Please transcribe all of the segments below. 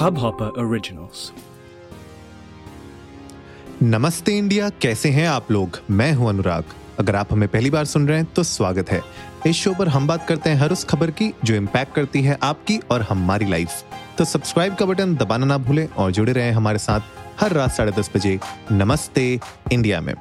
Hubhopper Originals. नमस्ते India, कैसे हैं आप लोग? मैं हूँ अनुराग। अगर आप हमें पहली बार सुन रहे हैं तो स्वागत है। इस शो पर हम बात करते हैं हर उस खबर की जो इम्पैक्ट करती है आपकी और हमारी लाइफ तो सब्सक्राइब का बटन दबाना ना भूलें और जुड़े रहें हमारे साथ हर रात साढ़े दस बजे नमस्ते इंडिया में।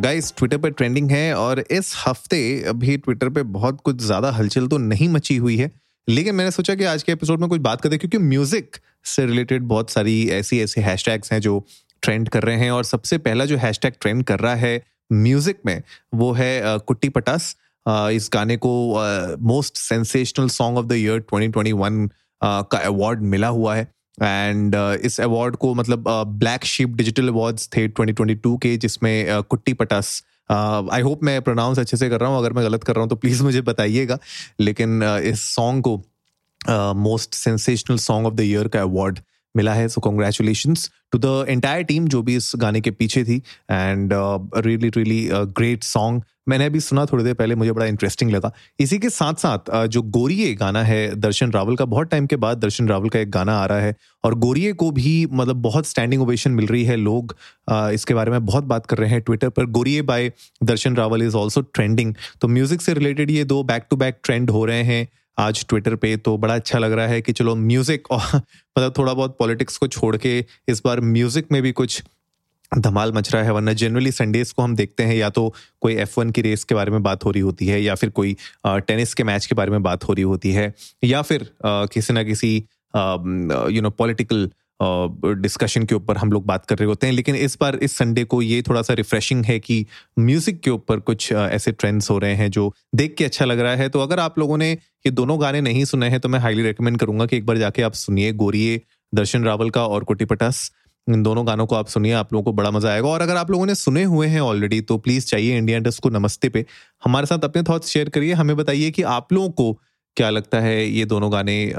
गाइस ट्विटर पर ट्रेंडिंग है और इस हफ़्ते अभी ट्विटर पे बहुत कुछ ज़्यादा हलचल तो नहीं मची हुई है। लेकिन मैंने सोचा कि आज के एपिसोड में कुछ बात करते क्योंकि म्यूज़िक से रिलेटेड बहुत सारी ऐसी ऐसी हैशटैग्स हैं जो ट्रेंड कर रहे हैं और सबसे पहला जो हैशटैग ट्रेंड कर रहा है म्यूज़िक में वो है कुट्टी पटास। इस गाने को most sensational song of the year 2021 का अवार्ड मिला हुआ है। एंड uh, इस अवार्ड को मतलब ब्लैक शिप डिजिटल अवार्ड्स थे 2022 के जिसमें uh, कुट्टी पटास। आई होप मैं प्रोनाउंस अच्छे से कर रहा हूँ। अगर मैं गलत कर रहा हूँ तो प्लीज़ मुझे बताइएगा। लेकिन uh, इस सॉन्ग को most sensational song of the year का अवार्ड मिला है so congratulation to the entire team जो भी इस गाने के पीछे थी and really really great song मैंने अभी सुना थोड़ी देर पहले मुझे बड़ा इंटरेस्टिंग लगा इसी के साथ साथ uh, जो गोरिये गाना है दर्शन रावल का बहुत टाइम के बाद दर्शन रावल का एक गाना आ रहा है और गोरिये को भी मतलब बहुत स्टैंडिंग ओवेशन मिल रही है लोग uh, इसके बारे में बहुत बात कर रहे हैं ट्विटर पर Goriye by Darshan Raval is also trending तो म्यूज़िक से रिलेटेड ये दो बैक टू बैक ट्रेंड हो रहे हैं आज ट्विटर पे तो बड़ा अच्छा लग रहा है कि चलो म्यूज़िक और मतलब थोड़ा बहुत पॉलिटिक्स को छोड़ के इस बार म्यूज़िक में भी कुछ धमाल मच रहा है, वरना जनरली संडेज को हम देखते हैं या तो कोई एफ़ वन की रेस के बारे में बात हो रही होती है या फिर कोई टेनिस के मैच के बारे में बात हो रही होती है या फिर किसी ना किसी यू नो पॉलिटिकल डिस्कशन के ऊपर हम लोग बात कर रहे होते हैं। लेकिन इस बार इस संडे को ये थोड़ा सा रिफ्रेशिंग है कि म्यूज़िक के ऊपर कुछ ऐसे ट्रेंड्स हो रहे हैं जो देख के अच्छा लग रहा है। तो अगर आप लोगों ने ये दोनों गाने नहीं सुने हैं तो मैं हाईली रिकमेंड करूँगा कि एक बार जाके आप सुनिए गोरिये दर्शन रावल का और कोटी पटास इन दोनों गानों को आप सुनिए, आप लोगों को बड़ा मज़ा आएगा। और अगर आप लोगों ने सुने हुए हैं ऑलरेडी तो प्लीज़ चाहिए इंडिया इंडस्ट को नमस्ते पे। हमारे साथ अपने थॉट्स शेयर करिए, हमें बताइए कि आप लोगों को क्या लगता है ये दोनों गाने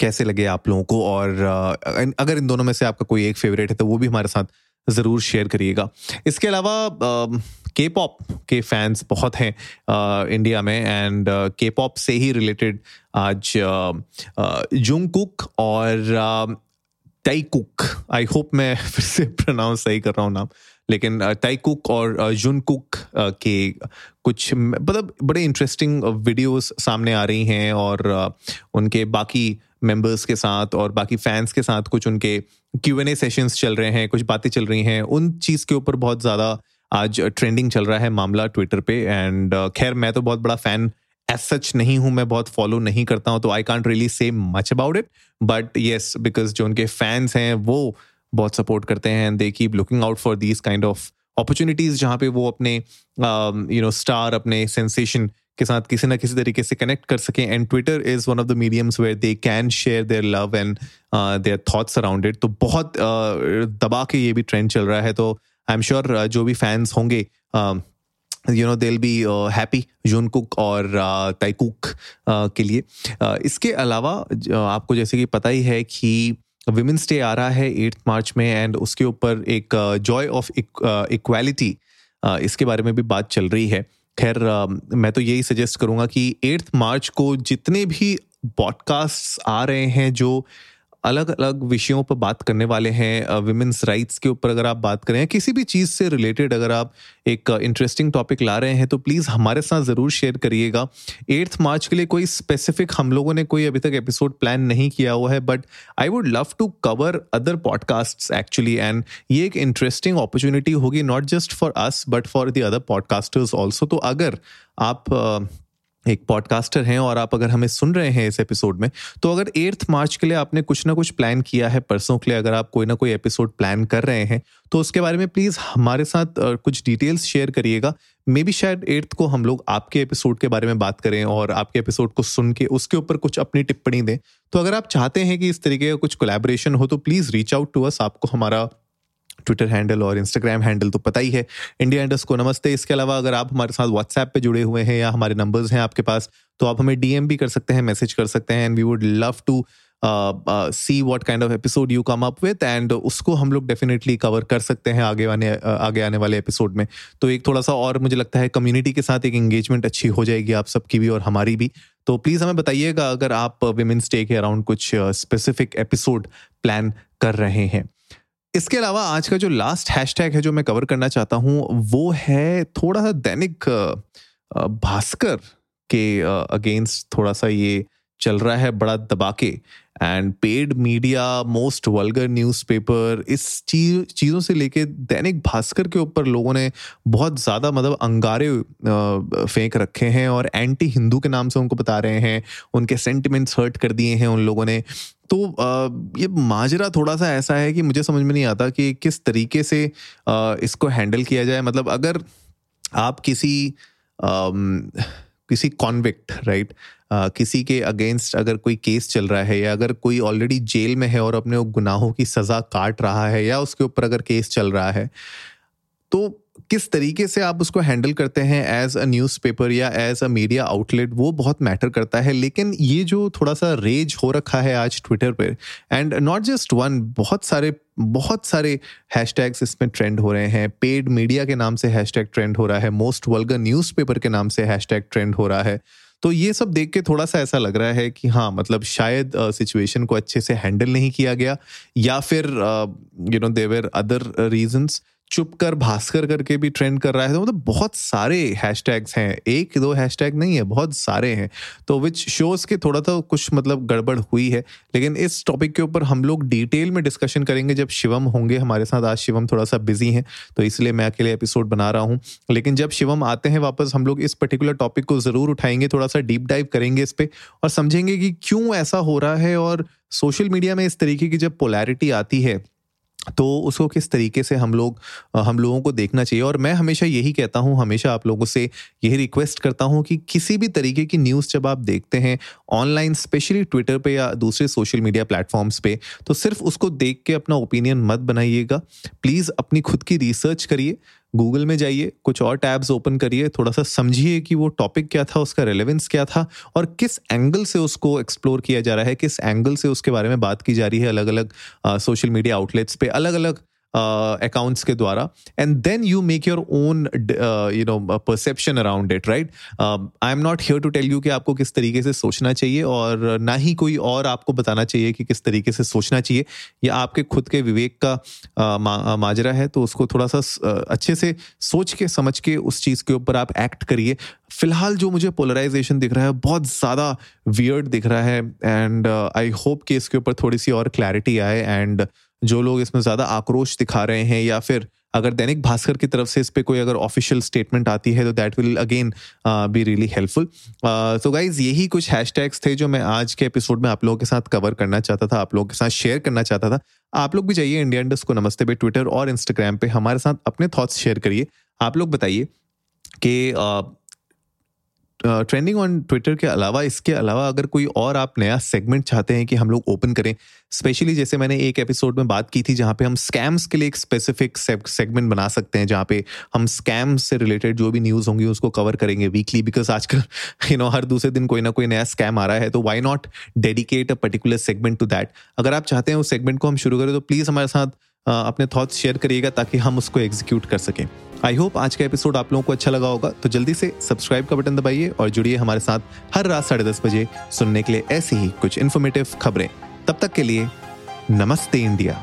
कैसे लगे आप लोगों को? और अगर इन दोनों में से आपका कोई एक फेवरेट है तो वो भी हमारे साथ ज़रूर शेयर करिएगा। इसके अलावा के पॉप के फैंस बहुत हैं इंडिया में एंड के पॉप से ही रिलेटेड आज जुंग कुक और टाई कुक आई होप मैं फिर से प्रोनाउंस सही कर रहा हूँ नाम। लेकिन टाई कुक और जुन कुक के कुछ मतलब बड़े इंटरेस्टिंग वीडियोस सामने आ रही हैं और उनके बाकी मेंबर्स के साथ और बाकी फैंस के साथ कुछ उनके क्यू एन ए सेशंस चल रहे हैं, कुछ बातें चल रही हैं। उन चीज़ के ऊपर बहुत ज़्यादा आज ट्रेंडिंग चल रहा है मामला ट्विटर पे एंड खैर मैं तो बहुत बड़ा फ़ैन एज सच नहीं हूँ मैं बहुत फॉलो नहीं करता हूँ तो I can't really say much about it but yes because जो उनके फैंस हैं वो बहुत सपोर्ट करते हैं and they keep looking out for these kind of opportunities जहाँ पे वो अपने यू नो स्टार अपने सेंसेशन के साथ किसी ना किसी तरीके से कनेक्ट कर सकें. And Twitter is one of the mediums where they can share their love and their thoughts around it तो बहुत uh, दबा के ये भी ट्रेंड चल रहा है तो आई एम श्योर जो भी फैंस होंगे you know will be happy Jungkook और ताइकुक uh, uh, के लिए। Uh, इसके अलावा आपको जैसे कि पता ही है कि विमेंस डे आ रहा है एट्थ मार्च में एंड उसके ऊपर एक जॉय ऑफ़ इक्वालिटी इसके बारे में भी बात चल रही है। खैर मैं तो यही सजेस्ट करूँगा कि एट्थ मार्च को जितने भी पॉडकास्ट आ रहे हैं जो अलग अलग विषयों पर बात करने वाले हैं वुमेन्स राइट्स के ऊपर अगर आप बात करें किसी भी चीज़ से रिलेटेड अगर आप एक इंटरेस्टिंग टॉपिक ला रहे हैं तो प्लीज़ हमारे साथ ज़रूर शेयर करिएगा। एट्थ मार्च के लिए कोई स्पेसिफिक हम लोगों ने कोई अभी तक एपिसोड प्लान नहीं किया हुआ है but I would love to cover other podcast actually and ये एक इंटरेस्टिंग अपॉर्चुनिटी होगी not just for us but for the other podcasters also तो अगर आप एक पॉडकास्टर हैं और आप अगर हमें सुन रहे हैं इस एपिसोड में तो अगर एट्थ मार्च के लिए आपने कुछ ना कुछ प्लान किया है, परसों के लिए अगर आप कोई ना कोई एपिसोड प्लान कर रहे हैं तो उसके बारे में प्लीज़ हमारे साथ कुछ डिटेल्स शेयर करिएगा। मे बी शायद एट्थ को हम लोग आपके एपिसोड के बारे में बात करें और आपके एपिसोड को सुन के उसके ऊपर कुछ अपनी टिप्पणी दें। तो अगर आप चाहते हैं कि इस तरीके का कुछ कोलेबोरेशन हो तो please reach out to us आपको हमारा ट्विटर हैंडल और इंस्टाग्राम हैंडल तो पता ही है। इंडिया इंडस को नमस्ते। इसके अलावा अगर आप हमारे साथ व्हाट्सएप पे जुड़े हुए हैं या हमारे नंबर्स हैं आपके पास तो आप हमें डीएम भी कर सकते हैं मैसेज कर सकते हैं and we would love to see what kind of episode you come up with and उसको हम लोग डेफिनेटली कवर कर सकते हैं आगे आने आगे आने वाले एपिसोड में। तो एक थोड़ा सा और मुझे लगता है कम्युनिटी के साथ एक एंगेजमेंट अच्छी हो जाएगी आप सबकी भी और हमारी भी। तो प्लीज़ हमें बताइएगा अगर आप विमेंस डे के अराउंड कुछ स्पेसिफिक एपिसोड प्लान कर रहे हैं। इसके अलावा आज का जो लास्ट हैशटैग है जो मैं कवर करना चाहता हूँ, वो है थोड़ा सा दैनिक भास्कर के अगेंस्ट थोड़ा सा ये चल रहा है बड़ा दबा के and paid media most vulgar newspaper इस चीज़, चीज़ों से लेके दैनिक भास्कर के ऊपर लोगों ने बहुत ज़्यादा मतलब अंगारे फेंक रखे हैं और एंटी हिंदू के नाम से उनको बता रहे हैं। उनके सेंटिमेंट्स हर्ट कर दिए हैं उन लोगों ने। तो ये माजरा थोड़ा सा ऐसा है कि मुझे समझ में नहीं आता कि किस तरीके से इसको हैंडल किया जाए। मतलब अगर आप किसी किसी कॉन्विक्ट, राइट? किसी के अगेंस्ट अगर कोई केस चल रहा है या अगर कोई ऑलरेडी जेल में है और अपने गुनाहों की सजा काट रहा है या उसके ऊपर अगर केस चल रहा है तो किस तरीके से आप उसको हैंडल करते हैं एज अ न्यूज़पेपर या एज अ मीडिया आउटलेट वो बहुत मैटर करता है। लेकिन ये जो थोड़ा सा रेज हो रखा है आज ट्विटर पर एंड नॉट जस्ट वन बहुत सारे बहुत सारे हैशटैग्स इसमें ट्रेंड हो रहे हैं। पेड मीडिया के नाम से हैशटैग ट्रेंड हो रहा है। मोस्ट वल्गर न्यूज़पेपर के नाम से हैशटैग ट्रेंड हो रहा है। तो ये सब देख के थोड़ा सा ऐसा लग रहा है कि हाँ मतलब शायद सिचुएशन uh, को अच्छे से हैंडल नहीं किया गया। या फिर you know there are other reasons चुप कर भास्कर करके भी ट्रेंड कर रहा है। तो मतलब बहुत सारे हैशटैग्स हैं। एक, दो हैशटैग नहीं है, बहुत सारे हैं। तो विच शोज़ के थोड़ा सा कुछ मतलब गड़बड़ हुई है। लेकिन इस टॉपिक के ऊपर हम लोग डिटेल में डिस्कशन करेंगे जब शिवम होंगे हमारे साथ। आज शिवम थोड़ा सा बिज़ी हैं तो इसलिए मैं अकेले एपिसोड बना रहा हूँ। लेकिन जब शिवम आते हैं वापस, हम लोग इस पर्टिकुलर टॉपिक को ज़रूर उठाएँगे, थोड़ा सा डीप डाइव करेंगे इस पर और समझेंगे कि क्यों ऐसा हो रहा है। और सोशल मीडिया में इस तरीके की जब पोलैरिटी आती है तो उसको किस तरीके से हम लोग हम लोगों को देखना चाहिए? और मैं हमेशा यही कहता हूँ, हमेशा आप लोगों से यही रिक्वेस्ट करता हूँ कि किसी भी तरीके की न्यूज़ जब आप देखते हैं ऑनलाइन स्पेशली ट्विटर पे या दूसरे सोशल मीडिया प्लेटफॉर्म्स पे तो सिर्फ़ उसको देख के अपना ओपिनियन मत बनाइएगा। प्लीज़ अपनी खुद की रिसर्च करिए। गूगल में जाइए, कुछ और टैब्स ओपन करिए थोड़ा सा समझिए कि वो टॉपिक क्या था, उसका रेलेवेंस क्या था और किस एंगल से उसको एक्सप्लोर किया जा रहा है, किस एंगल से उसके बारे में बात की जा रही है अलग अलग सोशल मीडिया आउटलेट्स पे अलग अलग अकाउंट्स uh, के द्वारा and then you make your own you know perception around it right I am not here to tell you कि आपको किस तरीके से सोचना चाहिए और ना ही कोई और आपको बताना चाहिए कि किस तरीके से सोचना चाहिए। या आपके खुद के विवेक का uh, मा, माजरा है तो उसको थोड़ा सा uh, अच्छे से सोच के समझ के उस चीज़ के ऊपर आप एक्ट करिए। फ़िलहाल जो मुझे पोलराइजेशन दिख रहा है बहुत ज़्यादा वियर्ड दिख रहा है एंड आई होप कि इसके ऊपर थोड़ी सी और क्लैरिटी आए एंड जो लोग इसमें ज़्यादा आक्रोश दिखा रहे हैं या फिर अगर दैनिक भास्कर की तरफ़ से इस पर कोई अगर ऑफिशियल स्टेटमेंट आती है तो that will again be really helpful तो गाइज़ यही कुछ हैशटैग्स थे जो मैं आज के एपिसोड में आप लोगों के साथ कवर करना चाहता था आप लोगों के साथ शेयर करना चाहता था। आप लोग भी जाइए इंडिया इंडस्ट को नमस्ते पे ट्विटर और इंस्टाग्राम पे हमारे साथ अपने थॉट्स शेयर करिए। आप लोग बताइए कि uh, ट्रेंडिंग ऑन ट्विटर के अलावा, इसके अलावा अगर कोई और आप नया सेगमेंट चाहते हैं कि हम लोग ओपन करें स्पेशली जैसे मैंने एक एपिसोड में बात की थी जहाँ पे हम स्कैम्स के लिए एक स्पेसिफिक सेगमेंट बना सकते हैं, जहाँ पे हम स्कैम से रिलेटेड जो भी न्यूज़ होंगी उसको कवर करेंगे वीकली बिकॉज़ आजकल यू नो हर दूसरे दिन कोई ना कोई नया स्कैम आ रहा है तो why not dedicate a particular segment to that अगर आप चाहते हैं उस सेगमेंट को हम शुरू करें तो प्लीज़ हमारे साथ अपने थॉट्स शेयर करिएगा ताकि हम उसको एग्जीक्यूट कर सकें। आई होप आज का एपिसोड आप लोगों को अच्छा लगा होगा। तो जल्दी से सब्सक्राइब का बटन दबाइए और जुड़िए हमारे साथ हर रात साढ़े दस बजे सुनने के लिए ऐसी ही कुछ इन्फॉर्मेटिव खबरें। तब तक के लिए नमस्ते इंडिया।